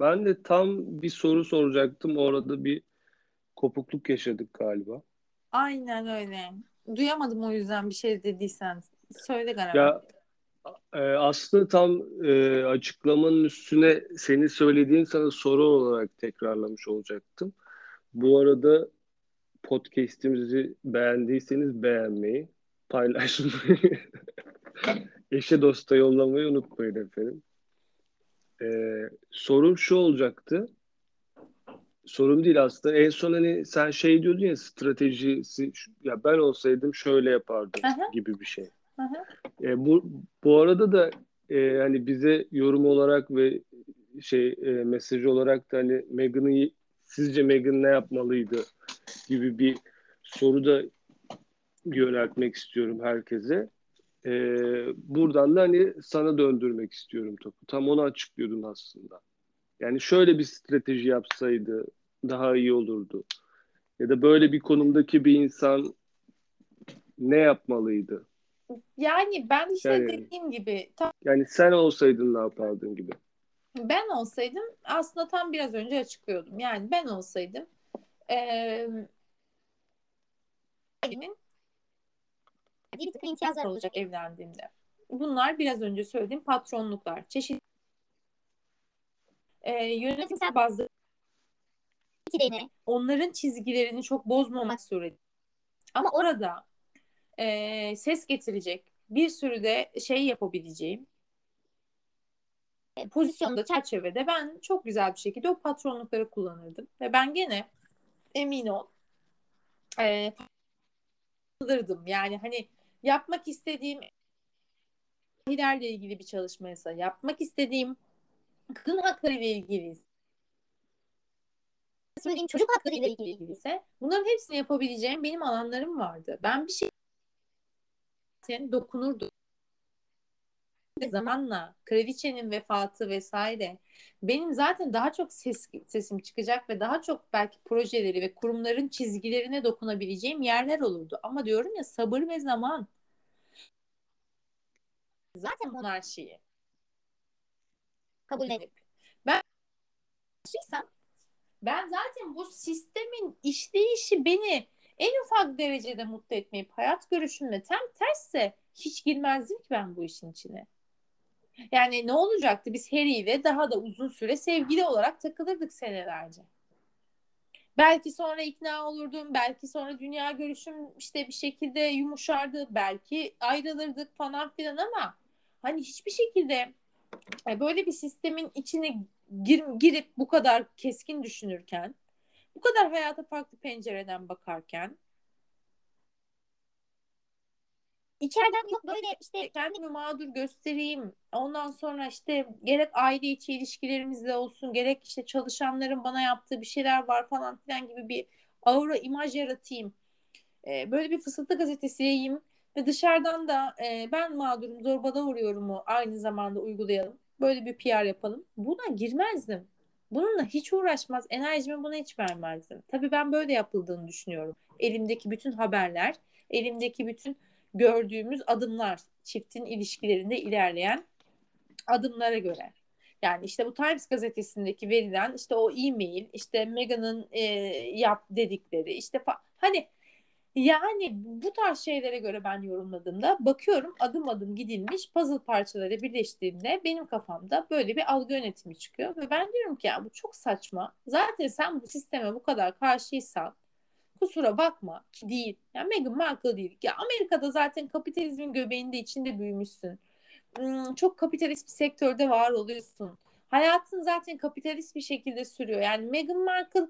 Ben de tam bir soru soracaktım. Orada bir kopukluk yaşadık galiba. Aynen öyle. Duyamadım o yüzden bir şey dediysen. Söyle Garaman. Ya e, aslında tam e, açıklamanın üstüne seni söylediğin sana soru olarak tekrarlamış olacaktım. Bu arada podcast'imizi beğendiyseniz beğenmeyi, paylaşmayı, eşe dosta yollamayı unutmayın efendim. Ee, sorum şu olacaktı. Sorum değil aslında. En son hani sen şey diyordun ya stratejisi ya ben olsaydım şöyle yapardım Aha. gibi bir şey. Aha. E, bu bu arada da e, hani bize yorum olarak ve şey e, mesaj olarak da hani Meghan'ı sizce Meghan ne yapmalıydı gibi bir soru da yöneltmek istiyorum herkese. E, buradan da hani sana döndürmek istiyorum topu. Tam onu açıklıyordun aslında. Yani şöyle bir strateji yapsaydı daha iyi olurdu. Ya da böyle bir konumdaki bir insan ne yapmalıydı? Yani ben işte Yani- dediğim gibi tam Yani sen olsaydın ne yapardın gibi. ben olsaydım aslında tam biraz önce açıklıyordum. Yani ben olsaydım elimin bir takım imtiyazlar olacak evlendiğimde. Bunlar biraz önce söylediğim patronluklar, çeşitli eee, yönetimsel bazı onların çizgilerini çok bozmamak suretiyle. Ama orada eee, ses getirecek bir sürü de şey yapabileceğim e, pozisyonda çerçevede ben çok güzel bir şekilde o patronlukları kullanırdım. Ve ben gene emin ol e, alırdım. Yani hani yapmak istediğim ilerle ilgili bir çalışmaysa, yapmak istediğim kadın hakları ile ilgili söylediğim çocuk hakları ile ilgili ise bunların hepsini yapabileceğim benim alanlarım vardı. Ben bir şey dokunurdum. Zamanla kraliçenin vefatı vesaire benim zaten daha çok ses, sesim çıkacak ve daha çok belki projeleri ve kurumların çizgilerine dokunabileceğim yerler olurdu. Ama diyorum ya sabır ve zaman zaten monarşiyi kabullenip ben ben zaten bu sistemin işleyişi beni en ufak derecede mutlu etmeyip hayat görüşümle tam tersse hiç girmezdim ki ben bu işin içine. Yani ne olacaktı? Biz Harry ile daha da uzun süre sevgili olarak takılırdık senelerce. Belki sonra ikna olurdum, belki sonra dünya görüşüm işte bir şekilde yumuşardı, belki ayrılırdık falan filan ama hani hiçbir şekilde e, böyle bir sistemin içine gir, girip bu kadar keskin düşünürken, bu kadar hayata farklı pencereden bakarken içeriden yok böyle işte kendimi mağdur göstereyim. Ondan sonra işte gerek aile içi ilişkilerimizde olsun gerek işte çalışanların bana yaptığı bir şeyler var falan filan gibi bir aura imaj yaratayım. Ee, böyle bir fısıltı gazetesi yayayım ve dışarıdan da e, ben mağdurum zorbada uğruyorumu aynı zamanda uygulayalım. Böyle bir PR yapalım. Buna girmezdim. Bununla hiç uğraşmaz. Enerjimi buna hiç vermezdim. Tabii ben böyle yapıldığını düşünüyorum. Elimdeki bütün haberler, elimdeki bütün gördüğümüz adımlar, çiftin ilişkilerinde ilerleyen adımlara göre. Yani işte bu Times gazetesindeki verilen işte o e-mail, işte Meghan'ın e, yap dedikleri, işte hani yani bu tarz şeylere göre ben yorumladığımda bakıyorum adım adım gidilmiş puzzle parçaları birleştiğinde benim kafamda böyle bir algı yönetimi çıkıyor ve ben diyorum ki ya bu çok saçma. Zaten sen bu sisteme bu kadar karşıysan kusura bakma ki değil. Yani Meghan Markle değil. Ya Amerika'da zaten kapitalizmin göbeğinde içinde büyümüşsün. Hmm, çok kapitalist bir sektörde var oluyorsun. Hayatın zaten kapitalist bir şekilde sürüyor. Yani Meghan Markle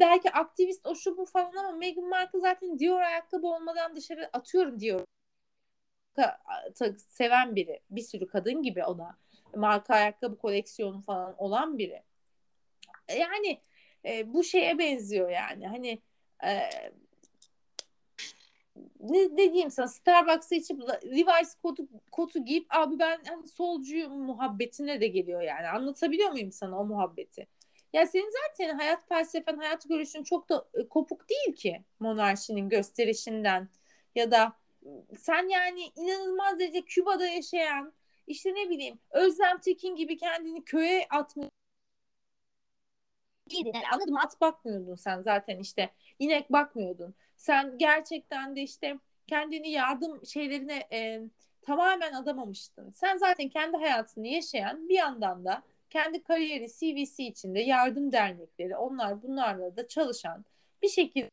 belki aktivist o şu bu falan ama Meghan Markle zaten Dior ayakkabı olmadan dışarı atıyorum diyor. Seven biri. Bir sürü kadın gibi o da. Marka ayakkabı koleksiyonu falan olan biri. Yani e, bu şeye benziyor yani. Hani e, ne, ne diyeyim sana Starbucks'a içip Levi's kotu, kotu giyip abi ben hani solcuyum muhabbetine de geliyor yani. Anlatabiliyor muyum sana o muhabbeti? Ya senin zaten hayat felsefen, hayat görüşün çok da e, kopuk değil ki monarşinin gösterişinden ya da sen yani inanılmaz derece Küba'da yaşayan işte ne bileyim Özlem Tekin gibi kendini köye atmış değildin. Mı? At bakmıyordun sen zaten işte. inek bakmıyordun. Sen gerçekten de işte kendini yardım şeylerine e, tamamen adamamıştın. Sen zaten kendi hayatını yaşayan bir yandan da kendi kariyeri CV'si içinde yardım dernekleri onlar bunlarla da çalışan bir şekilde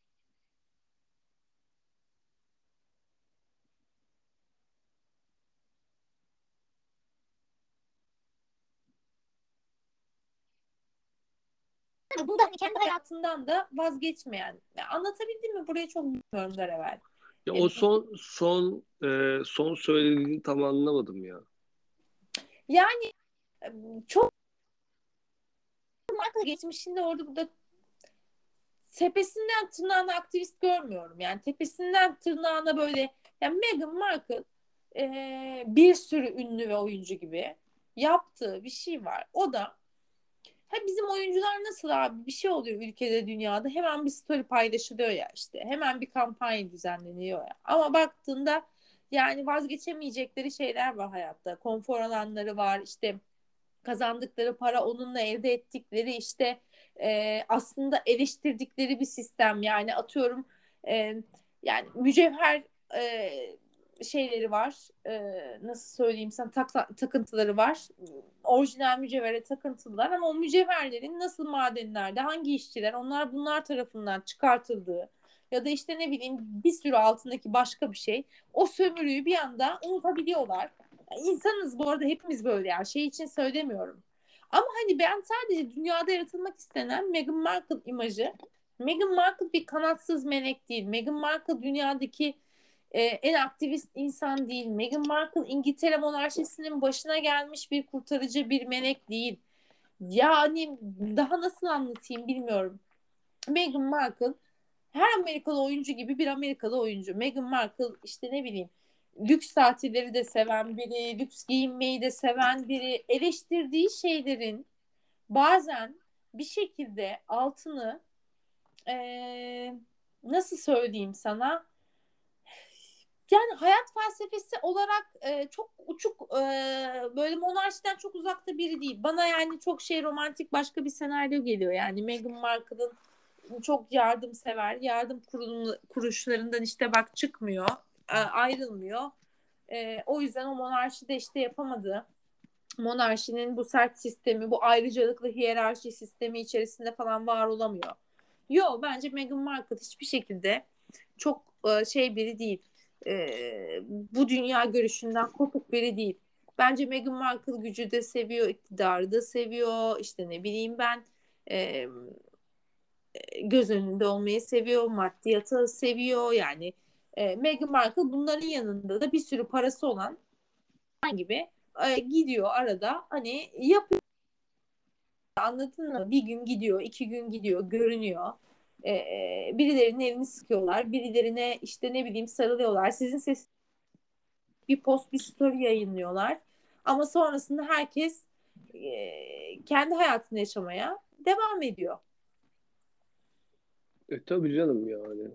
bu da hani kendi hayatından da vazgeçmeyen. Yani anlatabildim mi? Buraya çok bilmiyorum der evvel. Ya o son son e, son söylediğini tam anlamadım ya. Yani çok marka geçmişinde orada burada tepesinden tırnağına aktivist görmüyorum. Yani tepesinden tırnağına böyle yani Meghan Markle e, bir sürü ünlü ve oyuncu gibi yaptığı bir şey var. O da ha bizim oyuncular nasıl abi bir şey oluyor ülkede dünyada hemen bir story paylaşılıyor ya işte hemen bir kampanya düzenleniyor ya. Ama baktığında yani vazgeçemeyecekleri şeyler var hayatta. Konfor alanları var işte kazandıkları para onunla elde ettikleri işte e, aslında eleştirdikleri bir sistem. Yani atıyorum e, yani mücevher e, şeyleri var. E, nasıl söyleyeyim sana? Tak, takıntıları var. Orijinal mücevhere takıntılar ama o mücevherlerin nasıl madenlerde hangi işçiler onlar bunlar tarafından çıkartıldığı ya da işte ne bileyim bir sürü altındaki başka bir şey o sömürüyü bir anda unutabiliyorlar İnsanız bu arada hepimiz böyle yani şey için söylemiyorum. Ama hani ben sadece dünyada yaratılmak istenen Meghan Markle imajı Meghan Markle bir kanatsız melek değil. Meghan Markle dünyadaki e, en aktivist insan değil. Meghan Markle İngiltere monarşisinin başına gelmiş bir kurtarıcı bir melek değil. Yani daha nasıl anlatayım bilmiyorum. Meghan Markle her Amerikalı oyuncu gibi bir Amerikalı oyuncu. Meghan Markle işte ne bileyim lüks tatilleri de seven biri, lüks giyinmeyi de seven biri, eleştirdiği şeylerin bazen bir şekilde altını ee, nasıl söyleyeyim sana yani hayat felsefesi olarak e, çok uçuk e, böyle monarşiden çok uzakta biri değil. Bana yani çok şey romantik başka bir senaryo geliyor. Yani Meghan Markle'ın çok yardımsever, yardım kurum, kuruluşlarından işte bak çıkmıyor ayrılmıyor. E, o yüzden o monarşi de işte yapamadı. Monarşinin bu sert sistemi, bu ayrıcalıklı hiyerarşi sistemi içerisinde falan var olamıyor. Yo bence Meghan Markle hiçbir şekilde çok e, şey biri değil. E, bu dünya görüşünden kopuk biri değil. Bence Meghan Markle gücü de seviyor, iktidarı da seviyor. İşte ne bileyim ben e, göz önünde olmayı seviyor, maddiyatı seviyor. Yani e, Meghan Markle bunların yanında da bir sürü parası olan gibi e, gidiyor arada hani yapıyor. Anladın mı? Bir gün gidiyor, iki gün gidiyor, görünüyor. E, e, birilerinin elini sıkıyorlar, birilerine işte ne bileyim sarılıyorlar. Sizin ses bir post, bir story yayınlıyorlar. Ama sonrasında herkes e, kendi hayatını yaşamaya devam ediyor. E tabii canım yani.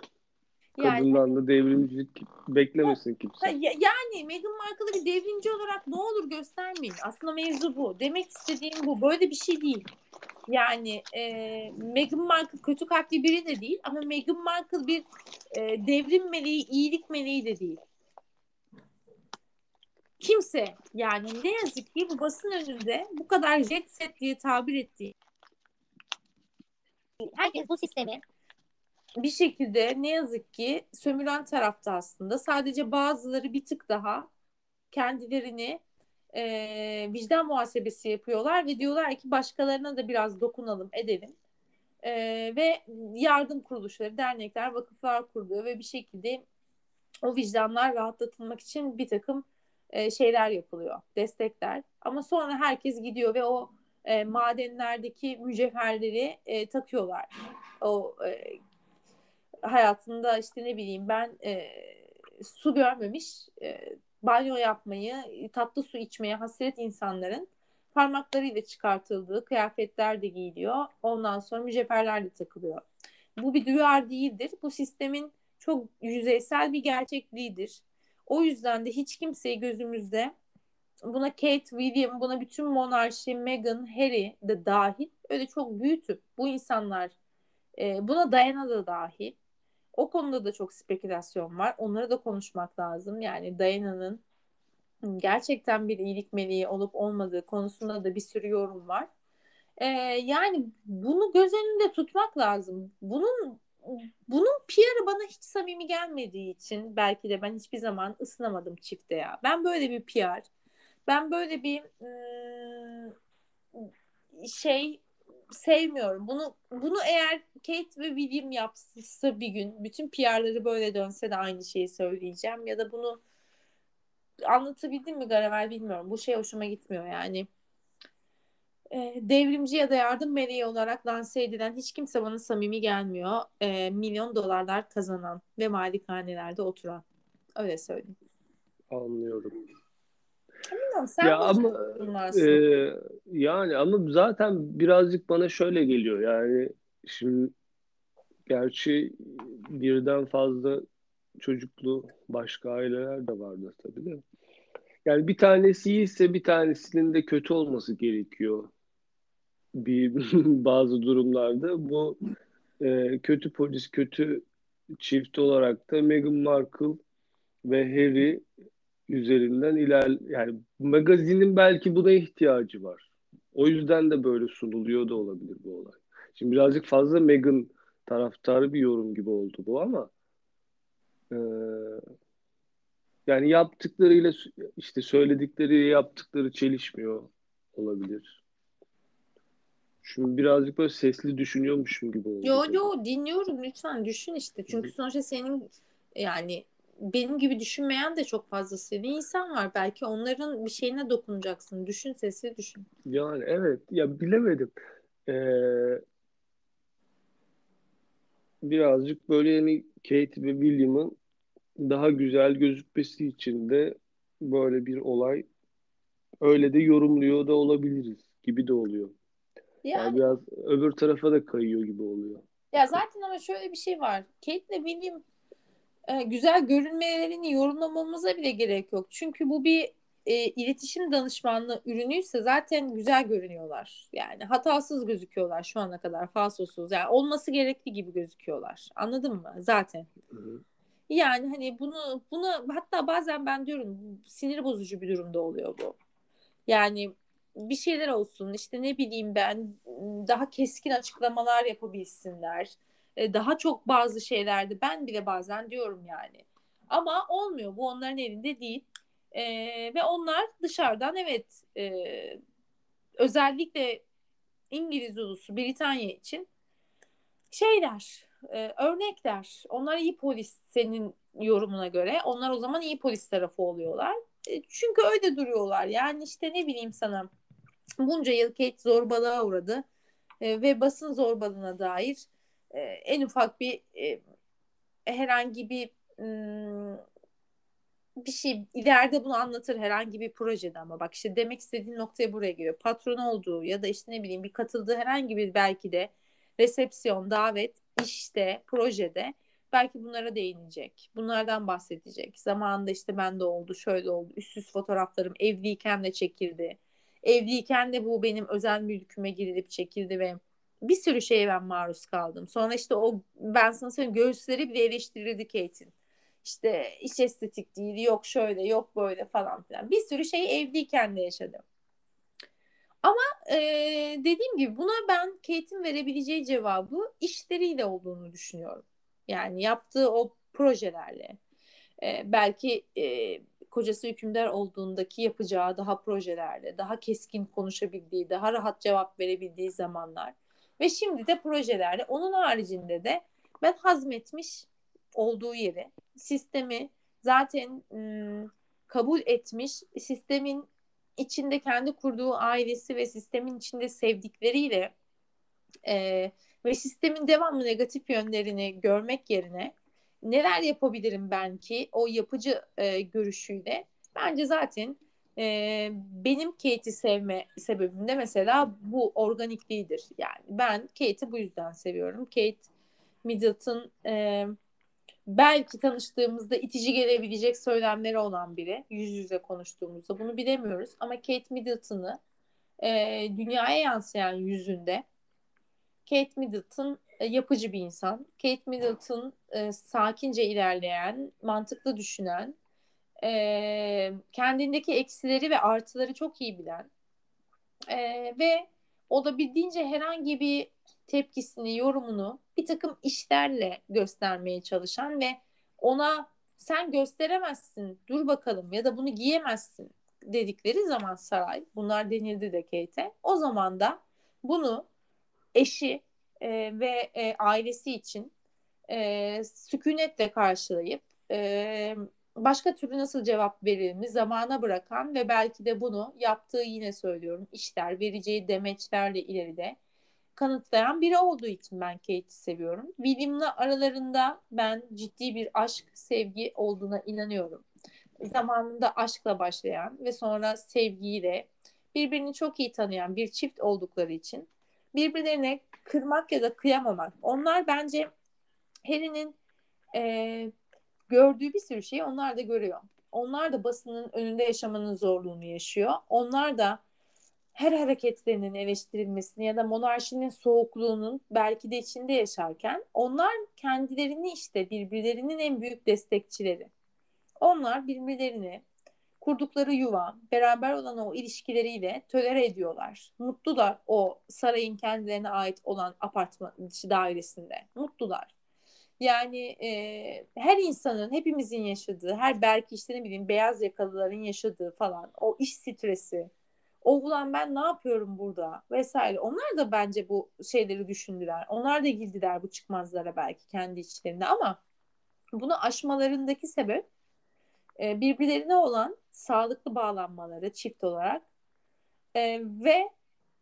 Yani, Kadından da devrimcilik beklemesin kimse. Yani Meghan Markle'ı bir devrimci olarak ne olur göstermeyin. Aslında mevzu bu. Demek istediğim bu. Böyle bir şey değil. Yani e, Meghan Markle kötü kalpli biri de değil ama Meghan Markle bir e, devrim meleği, iyilik meleği de değil. Kimse yani ne yazık ki bu basın önünde bu kadar jet set diye tabir ettiği herkes bu sistemi bir şekilde ne yazık ki sömüren tarafta aslında. Sadece bazıları bir tık daha kendilerini e, vicdan muhasebesi yapıyorlar ve diyorlar ki başkalarına da biraz dokunalım, edelim. E, ve yardım kuruluşları, dernekler, vakıflar kuruluyor ve bir şekilde o vicdanlar rahatlatılmak için bir takım e, şeyler yapılıyor, destekler. Ama sonra herkes gidiyor ve o e, madenlerdeki mücevherleri e, takıyorlar. O e, hayatında işte ne bileyim ben e, su görmemiş, e, banyo yapmayı, tatlı su içmeye hasret insanların parmaklarıyla çıkartıldığı kıyafetler de giyiliyor. Ondan sonra mücevherler de takılıyor. Bu bir duyar değildir. Bu sistemin çok yüzeysel bir gerçekliğidir. O yüzden de hiç kimseyi gözümüzde buna Kate, William, buna bütün monarşi, Meghan, Harry de dahil öyle çok büyütüp bu insanlar e, buna Diana da dahil. O konuda da çok spekülasyon var. Onları da konuşmak lazım. Yani Diana'nın gerçekten bir iyilik meleği olup olmadığı konusunda da bir sürü yorum var. Ee, yani bunu göz önünde tutmak lazım. Bunun bunun PR'ı bana hiç samimi gelmediği için belki de ben hiçbir zaman ısınamadım çifte ya. Ben böyle bir PR, ben böyle bir ıı, şey sevmiyorum. Bunu bunu eğer Kate ve William yapsa bir gün bütün PR'ları böyle dönse de aynı şeyi söyleyeceğim ya da bunu anlatabildim mi Garavel bilmiyorum. Bu şey hoşuma gitmiyor yani. E, devrimci ya da yardım meleği olarak lanse edilen hiç kimse bana samimi gelmiyor. E, milyon dolarlar kazanan ve malikanelerde oturan. Öyle söyleyeyim. Anlıyorum. Bilmiyorum, sen ya ama e, yani ama zaten birazcık bana şöyle geliyor yani şimdi gerçi birden fazla çocuklu başka aileler de vardır tabii de. Yani bir tanesi iyiyse bir tanesinin de kötü olması gerekiyor. Bir bazı durumlarda bu e, kötü polis, kötü çift olarak da Meghan Markle ve Harry üzerinden iler yani magazinin belki buna ihtiyacı var. O yüzden de böyle sunuluyor da olabilir bu olay. Şimdi birazcık fazla Meghan taraftarı bir yorum gibi oldu bu ama e, yani yaptıklarıyla işte söyledikleri yaptıkları çelişmiyor olabilir. Şimdi birazcık böyle sesli düşünüyormuşum gibi oldu. Yo yo dinliyorum lütfen düşün işte. Çünkü sonuçta senin yani benim gibi düşünmeyen de çok fazla senin insan var. Belki onların bir şeyine dokunacaksın. Düşün sesli düşün. Yani evet ya bilemedim. Ee, birazcık böyle yani Kate ve William'ın daha güzel gözükmesi için de böyle bir olay öyle de yorumluyor da olabiliriz gibi de oluyor. Yani, yani biraz öbür tarafa da kayıyor gibi oluyor. Ya zaten ama şöyle bir şey var. Kate ile William e, güzel görünmelerini yorumlamamıza bile gerek yok. Çünkü bu bir e, iletişim danışmanlığı ürünüyse zaten güzel görünüyorlar. Yani hatasız gözüküyorlar şu ana kadar falsosuz. Yani olması gerekli gibi gözüküyorlar. Anladın mı? Zaten. Hı hı. Yani hani bunu bunu hatta bazen ben diyorum sinir bozucu bir durumda oluyor bu. Yani bir şeyler olsun işte ne bileyim ben daha keskin açıklamalar yapabilsinler. E, daha çok bazı şeylerde ben bile bazen diyorum yani. Ama olmuyor bu onların elinde değil. E, ve onlar dışarıdan evet e, özellikle İngiliz ulusu Britanya için şeyler e, örnekler. Onlar iyi polis senin yorumuna göre. Onlar o zaman iyi polis tarafı oluyorlar. E, çünkü öyle duruyorlar. Yani işte ne bileyim sana bunca yıl Kate zorbalığa uğradı e, ve basın zorbalığına dair e, en ufak bir e, herhangi bir bir şey ileride bunu anlatır herhangi bir projede ama bak işte demek istediğin noktaya buraya geliyor. Patron olduğu ya da işte ne bileyim bir katıldığı herhangi bir belki de resepsiyon, davet, işte, projede belki bunlara değinecek. Bunlardan bahsedecek. Zamanında işte bende oldu, şöyle oldu. Üstsüz fotoğraflarım evliyken de çekildi. Evliyken de bu benim özel mülküme girilip çekildi ve bir sürü şeye ben maruz kaldım. Sonra işte o ben sana söyleyeyim göğüsleri bile eleştirildi Kate'in. İşte iç estetik değil, yok şöyle, yok böyle falan filan. Bir sürü şeyi evliyken de yaşadım. Ama e, dediğim gibi buna ben Kate'in verebileceği cevabı işleriyle olduğunu düşünüyorum. Yani yaptığı o projelerle. E, belki e, kocası hükümdar olduğundaki yapacağı daha projelerle, daha keskin konuşabildiği, daha rahat cevap verebildiği zamanlar. Ve şimdi de projelerle. Onun haricinde de ben hazmetmiş olduğu yeri, sistemi zaten ım, kabul etmiş, sistemin içinde kendi kurduğu ailesi ve sistemin içinde sevdikleriyle e, ve sistemin devamlı negatif yönlerini görmek yerine neler yapabilirim ben ki o yapıcı e, görüşüyle bence zaten e, benim Kate'i sevme sebebim de mesela bu organikliğidir. Yani ben Kate'i bu yüzden seviyorum. Kate Middleton e, belki tanıştığımızda itici gelebilecek söylemleri olan biri yüz yüze konuştuğumuzda bunu bilemiyoruz ama Kate Middleton'ı e, dünyaya yansıyan yüzünde Kate Middleton yapıcı bir insan. Kate Middleton e, sakince ilerleyen, mantıklı düşünen, e, kendindeki eksileri ve artıları çok iyi bilen e, ve olabildiğince herhangi bir tepkisini, yorumunu bir takım işlerle göstermeye çalışan ve ona sen gösteremezsin, dur bakalım ya da bunu giyemezsin dedikleri zaman saray, bunlar denildi de Kate'e, o zaman da bunu eşi e, ve e, ailesi için e, sükunetle karşılayıp e, başka türlü nasıl cevap verir mi zamana bırakan ve belki de bunu yaptığı yine söylüyorum işler vereceği demeçlerle ileride kanıtlayan biri olduğu için ben Kate'i seviyorum. William'la aralarında ben ciddi bir aşk, sevgi olduğuna inanıyorum. Zamanında aşkla başlayan ve sonra sevgiyle birbirini çok iyi tanıyan bir çift oldukları için birbirlerine kırmak ya da kıyamamak. Onlar bence Harry'nin e, gördüğü bir sürü şeyi onlar da görüyor. Onlar da basının önünde yaşamanın zorluğunu yaşıyor. Onlar da her hareketlerinin eleştirilmesini ya da monarşinin soğukluğunun belki de içinde yaşarken onlar kendilerini işte birbirlerinin en büyük destekçileri. Onlar birbirlerini kurdukları yuva, beraber olan o ilişkileriyle tölere ediyorlar. Mutlular o sarayın kendilerine ait olan apartman dairesinde. Mutlular. Yani e, her insanın, hepimizin yaşadığı, her belki işte ne bileyim beyaz yakalıların yaşadığı falan o iş stresi, o ulan ben ne yapıyorum burada vesaire. Onlar da bence bu şeyleri düşündüler. Onlar da girdiler bu çıkmazlara belki kendi içlerinde ama bunu aşmalarındaki sebep e, birbirlerine olan sağlıklı bağlanmaları çift olarak e, ve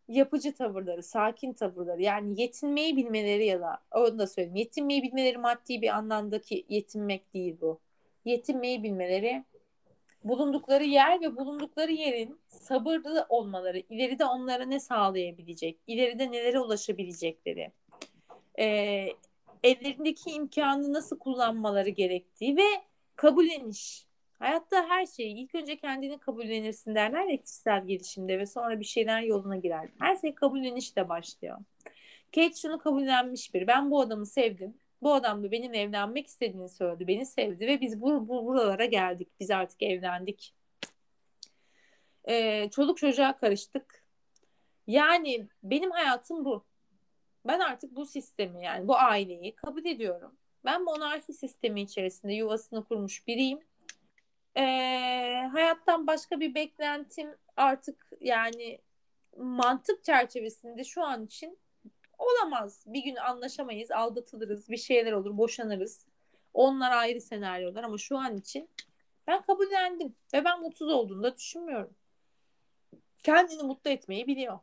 yapıcı tavırları, sakin tavırları yani yetinmeyi bilmeleri ya da onu da söyleyeyim. Yetinmeyi bilmeleri maddi bir anlamdaki yetinmek değil bu. Yetinmeyi bilmeleri bulundukları yer ve bulundukları yerin sabırlı olmaları, ileride onlara ne sağlayabilecek, ileride nelere ulaşabilecekleri, e, ellerindeki imkanı nasıl kullanmaları gerektiği ve kabulleniş. Hayatta her şeyi ilk önce kendini kabullenirsin derler ya kişisel gelişimde ve sonra bir şeyler yoluna girer. Her şey kabullenişle başlıyor. Kate şunu kabullenmiş bir. Ben bu adamı sevdim. Bu adam da benimle evlenmek istediğini söyledi. Beni sevdi ve biz bu, bu buralara geldik. Biz artık evlendik. Ee, çoluk çocuğa karıştık. Yani benim hayatım bu. Ben artık bu sistemi yani bu aileyi kabul ediyorum. Ben monarşi sistemi içerisinde yuvasını kurmuş biriyim e, hayattan başka bir beklentim artık yani mantık çerçevesinde şu an için olamaz. Bir gün anlaşamayız, aldatılırız, bir şeyler olur, boşanırız. Onlar ayrı senaryolar ama şu an için ben kabullendim ve ben mutsuz olduğunu da düşünmüyorum. Kendini mutlu etmeyi biliyor.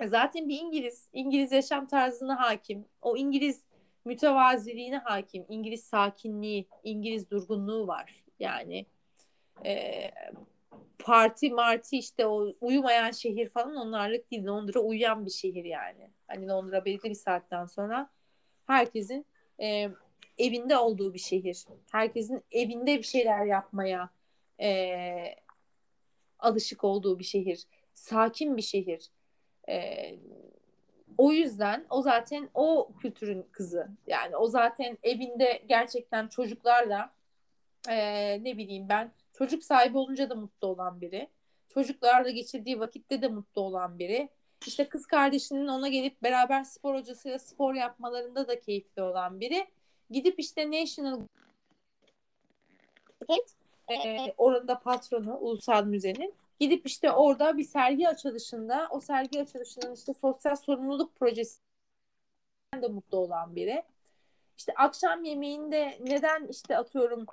E, zaten bir İngiliz, İngiliz yaşam tarzına hakim. O İngiliz mütevaziliğine hakim. İngiliz sakinliği, İngiliz durgunluğu var. Yani e, parti marti işte o uyumayan şehir falan onlarlık değil. Londra uyuyan bir şehir yani. Hani Londra belirli bir saatten sonra herkesin e, evinde olduğu bir şehir. Herkesin evinde bir şeyler yapmaya e, alışık olduğu bir şehir. Sakin bir şehir. E, o yüzden o zaten o kültürün kızı. Yani o zaten evinde gerçekten çocuklarla e, ne bileyim ben çocuk sahibi olunca da mutlu olan biri. Çocuklarla geçirdiği vakitte de mutlu olan biri. İşte kız kardeşinin ona gelip beraber spor hocasıyla spor yapmalarında da keyifli olan biri. Gidip işte National e, orada patronu Ulusal Müze'nin gidip işte orada bir sergi açılışında o sergi açılışının işte sosyal sorumluluk projesi de mutlu olan biri. İşte akşam yemeğinde neden işte atıyorum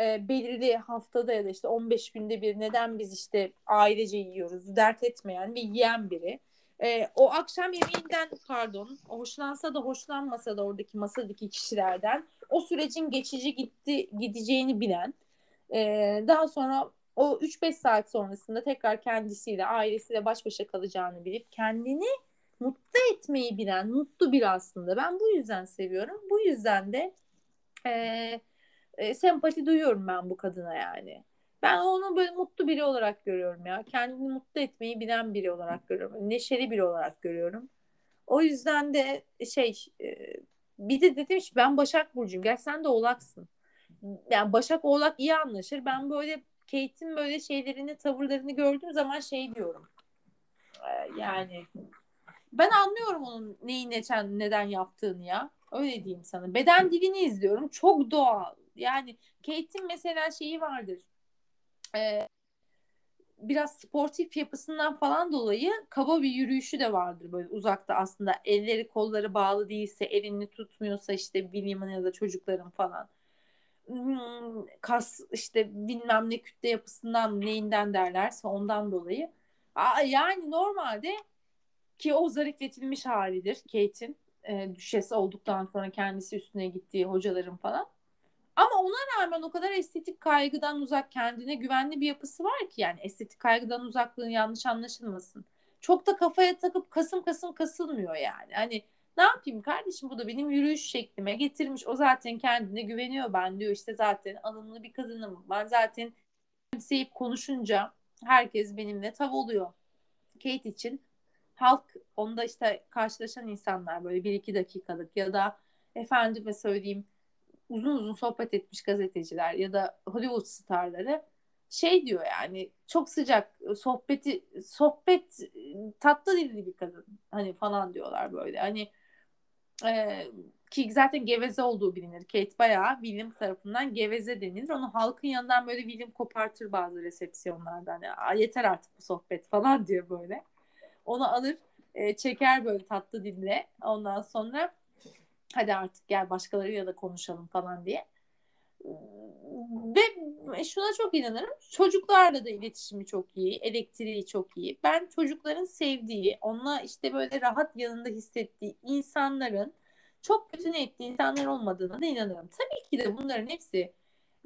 e, belirli haftada ya da işte 15 günde bir neden biz işte ailece yiyoruz dert etmeyen ve yiyen biri. E, o akşam yemeğinden pardon hoşlansa da hoşlanmasa da oradaki masadaki kişilerden o sürecin geçici gitti gideceğini bilen e, daha sonra o 3-5 saat sonrasında tekrar kendisiyle ailesiyle baş başa kalacağını bilip kendini mutlu etmeyi bilen mutlu bir aslında ben bu yüzden seviyorum bu yüzden de e, e, sempati duyuyorum ben bu kadına yani. Ben onu böyle mutlu biri olarak görüyorum ya. Kendini mutlu etmeyi bilen biri olarak görüyorum. Neşeli biri olarak görüyorum. O yüzden de şey e, bir de dedim ki ben Başak Burcu'yum. Gel sen de Oğlak'sın. Yani Başak Oğlak iyi anlaşır. Ben böyle Kate'in böyle şeylerini, tavırlarını gördüğüm zaman şey diyorum. E, yani ben anlıyorum onun neyi neden, neden yaptığını ya. Öyle diyeyim sana. Beden dilini izliyorum. Çok doğal. Yani Kate'in mesela şeyi vardır. Ee, biraz sportif yapısından falan dolayı kaba bir yürüyüşü de vardır böyle uzakta aslında. Elleri kolları bağlı değilse elini tutmuyorsa işte William'ın ya da çocukların falan. Hmm, kas işte bilmem ne kütle yapısından neyinden derlerse ondan dolayı. Aa, yani normalde ki o zarifletilmiş halidir Kate'in e, düşesi olduktan sonra kendisi üstüne gittiği hocaların falan ama ona rağmen o kadar estetik kaygıdan uzak kendine güvenli bir yapısı var ki yani estetik kaygıdan uzaklığın yanlış anlaşılmasın. Çok da kafaya takıp kasım kasım kasılmıyor yani. Hani ne yapayım kardeşim bu da benim yürüyüş şeklime getirmiş. O zaten kendine güveniyor ben diyor işte zaten alımlı bir kadınım. Ben zaten sevip konuşunca herkes benimle tav oluyor. Kate için halk onda işte karşılaşan insanlar böyle bir iki dakikalık ya da efendime söyleyeyim uzun uzun sohbet etmiş gazeteciler ya da Hollywood starları şey diyor yani çok sıcak sohbeti sohbet tatlı dilli bir kadın hani falan diyorlar böyle hani e, ki zaten geveze olduğu bilinir. Kate bayağı William tarafından geveze denilir. Onu halkın yanından böyle William kopartır bazı resepsiyonlarda. Hani yeter artık bu sohbet falan diyor böyle. Onu alır e, çeker böyle tatlı dille. Ondan sonra hadi artık gel başkalarıyla da konuşalım falan diye. Ve şuna çok inanırım. Çocuklarla da iletişimi çok iyi. Elektriği çok iyi. Ben çocukların sevdiği, onunla işte böyle rahat yanında hissettiği insanların çok kötü niyetli insanlar olmadığına da inanırım. Tabii ki de bunların hepsi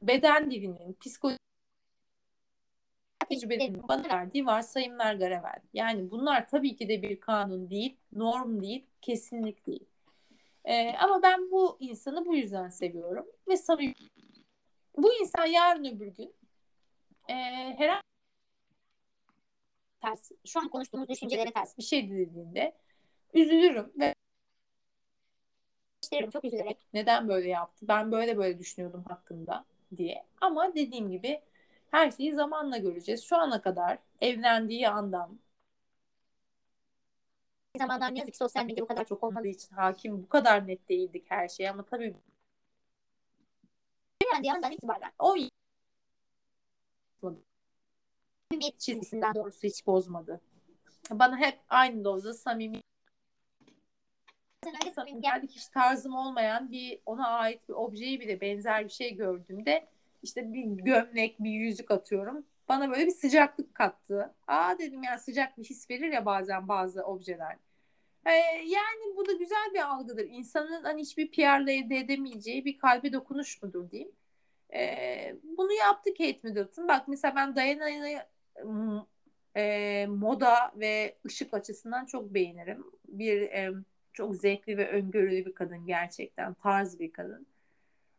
beden dilinin, psikoloji tecrübelerinin bana verdiği varsayımlar Garevel. Yani bunlar tabii ki de bir kanun değil, norm değil, kesinlik değil. Ee, ama ben bu insanı bu yüzden seviyorum ve samimi. Bu insan yarın öbür gün e, herhangi ters, şu an konuştuğumuz düşüncelere ters bir şey dediğinde üzülürüm ve çok üzülerek neden böyle yaptı? Ben böyle böyle düşünüyordum hakkında diye. Ama dediğim gibi her şeyi zamanla göreceğiz. Şu ana kadar evlendiği andan zamanlar ne yazık ki sosyal medya bu kadar çok olmadığı için hakim bu kadar net değildik her şeye ama tabii evlendiği andan itibaren o samimiyet çizgisinden doğrusu hiç bozmadı. Bana hep aynı dozda samimi samimi geldik hiç tarzım olmayan bir ona ait bir objeyi bile benzer bir şey gördüğümde işte bir gömlek, bir yüzük atıyorum. Bana böyle bir sıcaklık kattı. Aa dedim ya sıcak bir his verir ya bazen bazı objeler. Ee, yani bu da güzel bir algıdır. İnsanın hani hiçbir PR'la elde edemeyeceği bir kalbe dokunuş mudur diyeyim. Ee, bunu yaptı Kate Middleton. Bak mesela ben Diana'yı e, moda ve ışık açısından çok beğenirim. Bir e, çok zevkli ve öngörülü bir kadın gerçekten. Tarz bir kadın.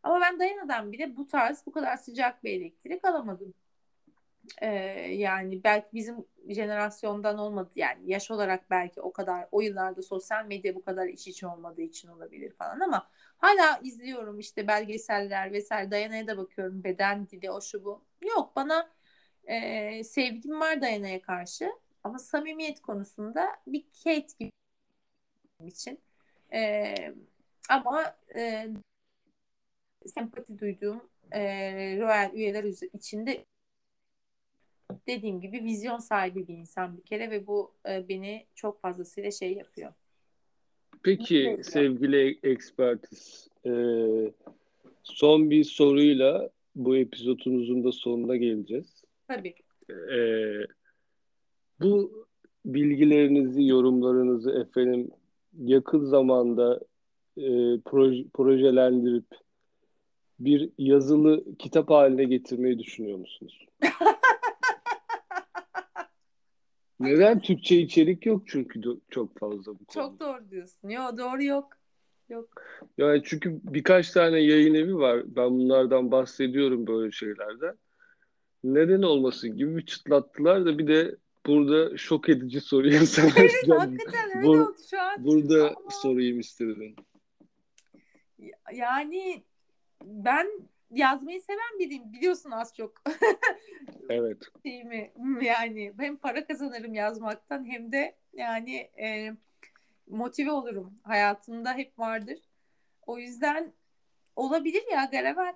Ama ben Dayana'dan bile bu tarz bu kadar sıcak bir elektrik alamadım. Ee, yani belki bizim jenerasyondan olmadı yani yaş olarak belki o kadar o yıllarda sosyal medya bu kadar iç içe olmadığı için olabilir falan ama hala izliyorum işte belgeseller vesaire Dayana'ya da bakıyorum beden dili o şu bu. Yok bana e, sevgim var Dayana'ya karşı ama samimiyet konusunda bir Kate gibi için. E, ama e, sempati duyduğum e, Royal üyeler içinde dediğim gibi vizyon sahibi bir insan bir kere ve bu e, beni çok fazlasıyla şey yapıyor. Peki sevgili ekspertiz e, son bir soruyla bu epizodumuzun da sonuna geleceğiz. Tabii. E, bu bilgilerinizi, yorumlarınızı efendim yakın zamanda e, proje, projelendirip bir yazılı kitap haline getirmeyi düşünüyor musunuz? Neden Türkçe içerik yok çünkü çok fazla bu konuda. Çok doğru diyorsun. Yok doğru yok. Yok. Yani çünkü birkaç tane yayın evi var. Ben bunlardan bahsediyorum böyle şeylerden. Neden olmasın gibi bir çıtlattılar da bir de burada şok edici soruyu sana Evet hakikaten öyle Bur- oldu şu an. Burada Ama- sorayım istedim. Yani ben yazmayı seven biriyim biliyorsun az çok Evet. şeyimi yani hem para kazanırım yazmaktan hem de yani e, motive olurum hayatımda hep vardır. O yüzden olabilir ya Garavel.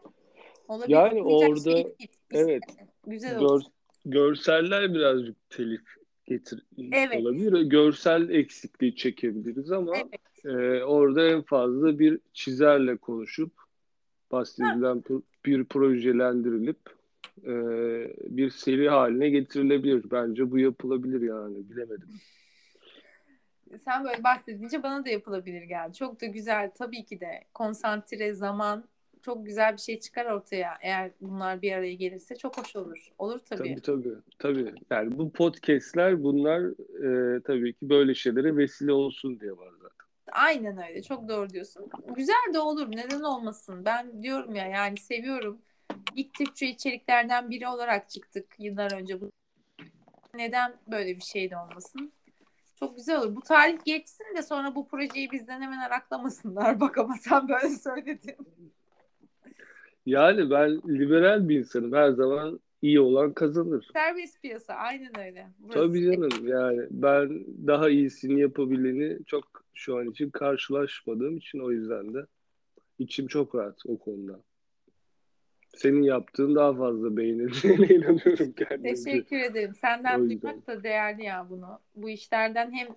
Olabilir. Yani Olmayacak orada- şey değil. evet. Güzel olur. Gör, görseller birazcık telif getir Evet. olabilir. Görsel eksikliği çekebiliriz ama Evet. e, orada en fazla bir çizerle konuşup bahsedilen bir projelendirilip e, bir seri haline getirilebilir. Bence bu yapılabilir yani. Bilemedim. Sen böyle bahsedince bana da yapılabilir geldi. Çok da güzel tabii ki de konsantre zaman çok güzel bir şey çıkar ortaya. Eğer bunlar bir araya gelirse çok hoş olur. Olur tabii. Tabii tabii. Tabii. Yani bu podcastler bunlar e, tabii ki böyle şeylere vesile olsun diye var. Aynen öyle. Çok doğru diyorsun. Güzel de olur. Neden olmasın? Ben diyorum ya yani seviyorum. İlk Türkçe içeriklerden biri olarak çıktık yıllar önce. Bu neden böyle bir şey de olmasın? Çok güzel olur. Bu tarih geçsin de sonra bu projeyi bizden hemen araklamasınlar. Bak ama sen böyle söyledin. Yani ben liberal bir insanım. Her zaman iyi olan kazanır. Serbest piyasa. Aynen öyle. Burası. Tabii canım yani ben daha iyisini yapabileni çok şu an için karşılaşmadığım için o yüzden de içim çok rahat o konuda. Senin yaptığın daha fazla beğenildiğine inanıyorum kendimce. Teşekkür ederim. Senden duymak da değerli ya bunu. Bu işlerden hem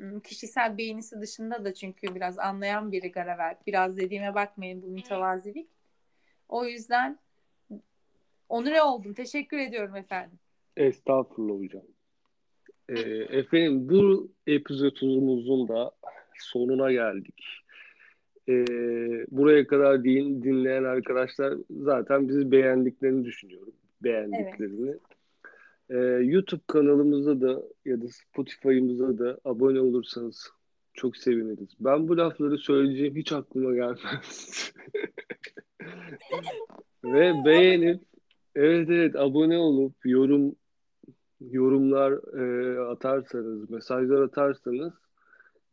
ım, kişisel beğenisi dışında da çünkü biraz anlayan biri Garavel. Biraz dediğime bakmayın bu mütevazilik. O yüzden onure oldum. Teşekkür ediyorum efendim. Estağfurullah hocam. Ee, efendim bu epizodumuzun da sonuna geldik. Ee, buraya kadar din, dinleyen arkadaşlar zaten bizi beğendiklerini düşünüyorum. Beğendiklerini. Ee, YouTube kanalımıza da ya da Spotify'ımıza da abone olursanız çok seviniriz. Ben bu lafları söyleyeceğim hiç aklıma gelmez. Ve beğenip evet evet abone olup yorum yorumlar e, atarsanız, mesajlar atarsanız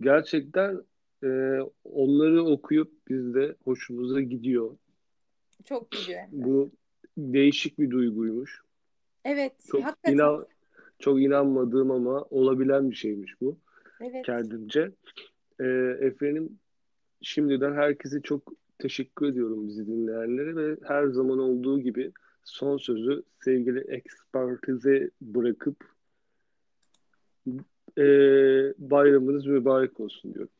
gerçekten e, onları okuyup biz de hoşumuza gidiyor. Çok güzel. Bu değişik bir duyguymuş. Evet. Çok hakikaten. inan çok inanmadığım ama olabilen bir şeymiş bu Evet. kendimce. E, efendim şimdiden herkese çok teşekkür ediyorum bizi dinleyenlere ve her zaman olduğu gibi son sözü sevgili ekspertize bırakıp e, bayramınız mübarek olsun diyorum.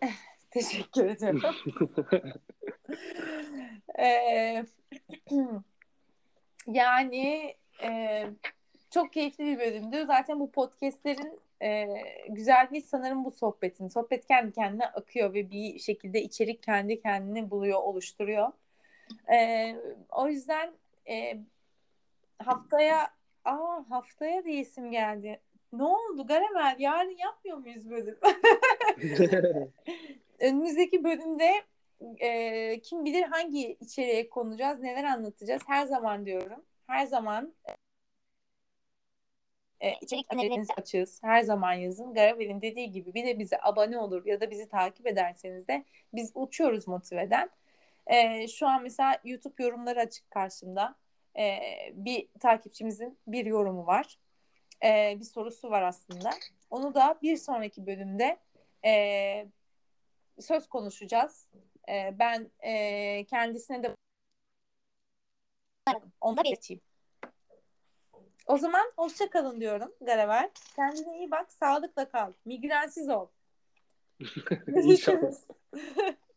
Teşekkür ederim. Ee, yani e, çok keyifli bir bölümdü. Zaten bu podcastlerin e, güzelliği sanırım bu sohbetin. Sohbet kendi kendine akıyor ve bir şekilde içerik kendi kendini buluyor, oluşturuyor. E, o yüzden e, haftaya aa haftaya diyesim geldi. Ne oldu Garemel? Yarın yapmıyor muyuz bölüm? Önümüzdeki bölümde e, kim bilir hangi içeriğe konacağız, neler anlatacağız. Her zaman diyorum. Her zaman e, içerik önerilerinizi açığız. Her zaman yazın. Garavel'in dediği gibi bir de bize abone olur ya da bizi takip ederseniz de biz uçuyoruz motiveden. E, şu an mesela YouTube yorumları açık karşımda. E, bir takipçimizin bir yorumu var. E, bir sorusu var aslında. Onu da bir sonraki bölümde e, söz konuşacağız. E, ben e, kendisine de onu da belirteyim. O zaman hoşça kalın diyorum Garaver. Kendine iyi bak, sağlıkla kal. Migrensiz ol. İnşallah.